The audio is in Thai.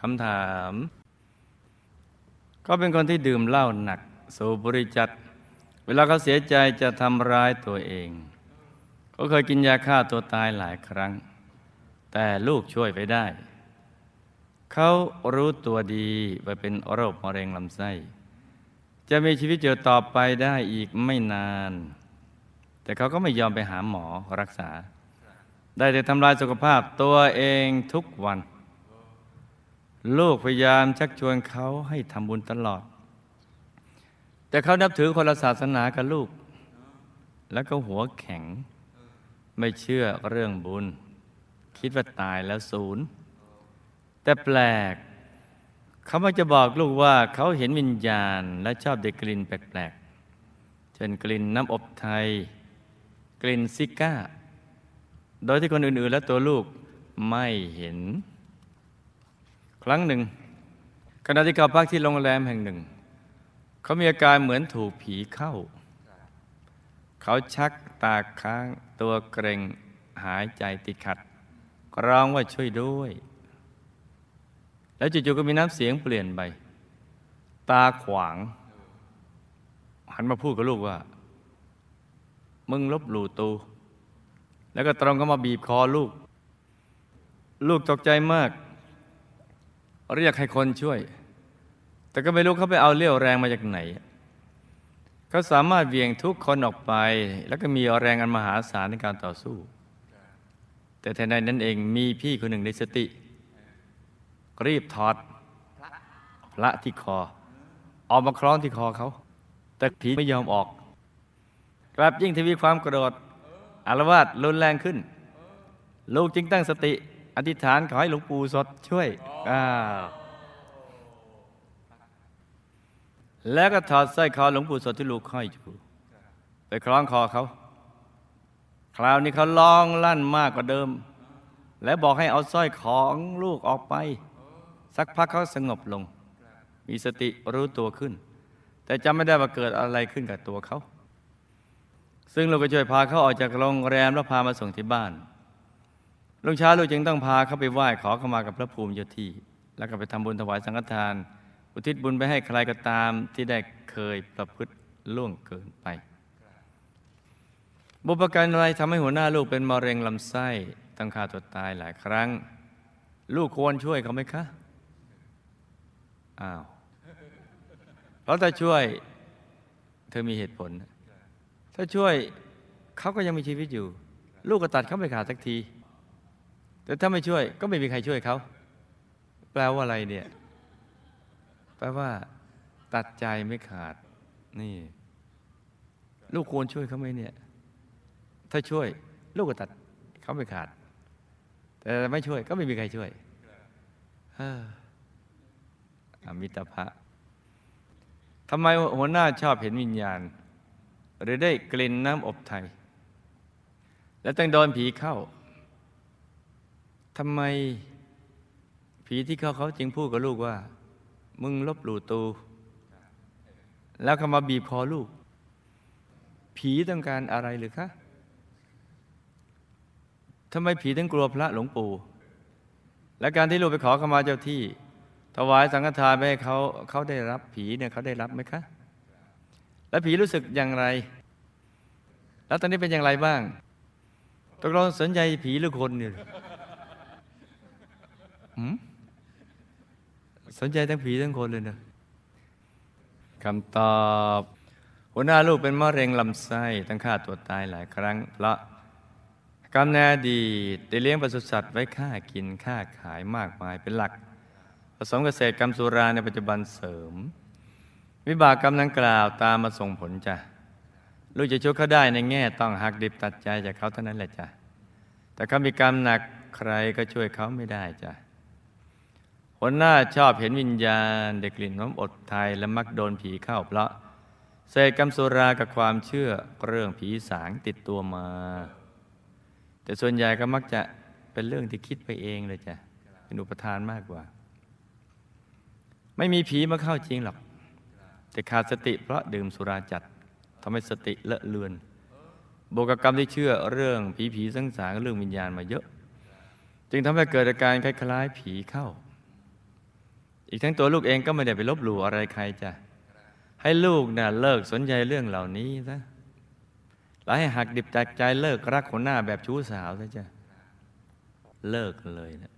คำถาม ก็เป็นคนที่ดื่มเหล้าหนัก สูบบุหรี่จัด เวลาเขาเสียใจจะทำร้ายตัวเองเขาเคยกินยาฆ่าตัวตายหลายครั้ง แต่ลูกช่วยไปได้ เขารู้ตัวดีว่าเป็นโรคมะเร็งลำไส้ จะมีชีวิตอยู่ต่อไปได้อีกไม่นาน แต่เขาก็ไม่ยอมไปหาหมอรักษา ได้แต่ทำลายสุขภาพตัวเองทุกวัน ลูกพยายามชักชวนเขาให้ทำบุญตลอด แต่เขานับถือคนละศาสนากับลูก แล้วก็หัวแข็ง ไม่เชื่อเรื่องบุญ คิดว่าตายแล้วศูนย์ แต่แปลก เขามักจะบอกลูกว่าเขาเห็นวิญญาณและชอบเด็กกลิ่นแปลกๆ เช่นกลิ่นน้ำอบไทย กลิ่นซิก้า โดยที่คนอื่นๆและตัวลูกไม่เห็น ครั้งหนึ่งขณะที่เขาพักที่โรงแรมแห่งหนึ่ง เขามีอาการเหมือนถูกผีเข้า เขาชักตาค้างตัวเกรงหายใจติดขัด ร้องว่าช่วยด้วย แล้วจู่ๆก็มีน้ำเสียงเปลี่ยนไป ตาขวาง หันมาพูดกับลูกว่า มึงลบหลู่ตู แล้วก็ตรงเข้ามาบีบคอลูก ลูกตกใจมาก เรียกให้คนช่วย แต่ก็ไม่รู้เขาไปเอาเลี้ยวแรงมาจากไหน เขาสามารถเวียงทุกคนออกไป แล้วก็มีแรงอันมหาศาลในการต่อสู้ แต่แทนใดนั้นเองมีพี่คนหนึ่งในสติ รีบถอดพระที่คอ ออกมาคล้องที่คอเขา แต่ผีไม่ยอมออก กลับยิ่งทวีความกรธอารวาสรุนแรงขึ้น ลูกจึงตั้งสติ อธิษฐานขอให้หลวงปู่สดช่วยอ้าวแล้วก็ถอดสร้อยคอหลวงปู่สดที่ลูกห้อยอยู่ไปคล้องคอเขา คราวนี้เขาร้องลั่นมากกว่าเดิม และบอกให้เอาสร้อยของลูกออกไป สักพักเขาสงบลง มีสติรู้ตัวขึ้น แต่จำไม่ได้ว่าเกิดอะไรขึ้นกับตัวเขา ซึ่งลูกก็ช่วยพาเขาออกจากโรงแรมแล้วพามาส่งที่บ้าน ลุงช้าลูกจึงต้องพาเขาไปไหว้ขอเขามากับพระภูมิเจ้าที่ แล้วก็ไปทำบุญถวายสังฆทาน อุทิศบุญไปให้ใครก็ตามที่ได้เคยประพฤติล่วงเกินไป บุพการอะไรทำให้หัวหน้าลูกเป็นมะเร็งลำไส้ต้องฆ่าตัวตายหลายครั้ง ลูกควรช่วยเขาไหมคะอ้าวเพราะถ้าช่วย เธอมีเหตุผล ถ้าช่วยเขาก็ยังมีชีวิตอยู่ ลูกก็ตัดเขาไปขาดสักที แต่ถ้าไม่ช่วยก็ไม่มีใครช่วยเขาแปลว่าอะไรเนี่ย แปลว่า ตัดใจไม่ขาด นี่ ลูกควรช่วยเขาไหมเนี่ย ถ้าช่วย ลูกก็ตัดเขาไม่ขาด แต่ไม่ช่วย ก็ไม่มีใครช่วยออมิตรภะทำไมหัวหน้าชอบเห็นวิญญาณ หรือได้กลิ่นน้ำอบไทย แล้วต้องโดนผีเข้า ทำไมผีที่เขาเขาจึงพูดกับลูกว่า มึงลบหลู่ตู แล้วเขามาบีบคอลูก ผีต้องการอะไรหรือคะทำไมผีถึงกลัวพระหลวงปู่ และการที่ลูกไปขอขมาเจ้าที่ ถวายสังฆทานไปให้เขาเขาได้รับผีเนี่ยเขาได้รับไหมคะ แล้วผีรู้สึกอย่างไร แล้วตอนนี้เป็นอย่างไรบ้างตกลงสนใจผีหรือคนเนี่ย สนใจทั้งผีทั้งคนเลยนะคำตอบหัวหน้าลูกเป็นมะเร็งลำไส้ต้องฆ่าตัวตายหลายครั้งเพราะกรรมแนดีได้เลี้ยงปศุสัตว์ไว้ฆ่ากินฆ่าขายมากมายเป็นหลัก ผสมเกษตรกรรมสุราในปัจจุบันเสริม วิบากกรรมดังกล่าวตามมาส่งผลจ้ะลูกจะช่วยเขาได้ในแง่ต้องหักดิบตัดใจจากเขาเท่านั้นแหละจ้ะแต่เขามีกรรมหนักใครก็ช่วยเขาไม่ได้จ้ะ คนหน้าชอบเห็นวิญญาณเด็กกลิ่นน้ำอดไทยและมักโดนผีเข้าเพราะเศษกรรมสุรากับความเชื่อเรื่องผีสางติดตัวมา แต่ส่วนใหญ่ก็มักจะเป็นเรื่องที่คิดไปเองเลยจ้ะเป็นอุปทานมากกว่า ไม่มีผีมาเข้าจริงหรอกแต่ขาดสติเพราะดื่มสุราจัดทำให้สติเลอะเลือนบวกกับกรรมที่เชื่อเรื่องผีผีสังสารเรื่องวิญญาณมาเยอะ จึงทำให้เกิดอาการคล้ายๆผีเข้า อีกทั้งตัวลูกเองก็ไม่ได้ไปลบหลู่อะไรใครจ้ะให้ลูกนะ่ะเลิกสนใจเรื่องเหล่านี้ซะแล้วให้หักดิบจากใจเลิกรักคนหน้าแบบชู้สาวซะจ้ะเลิกเลยนะ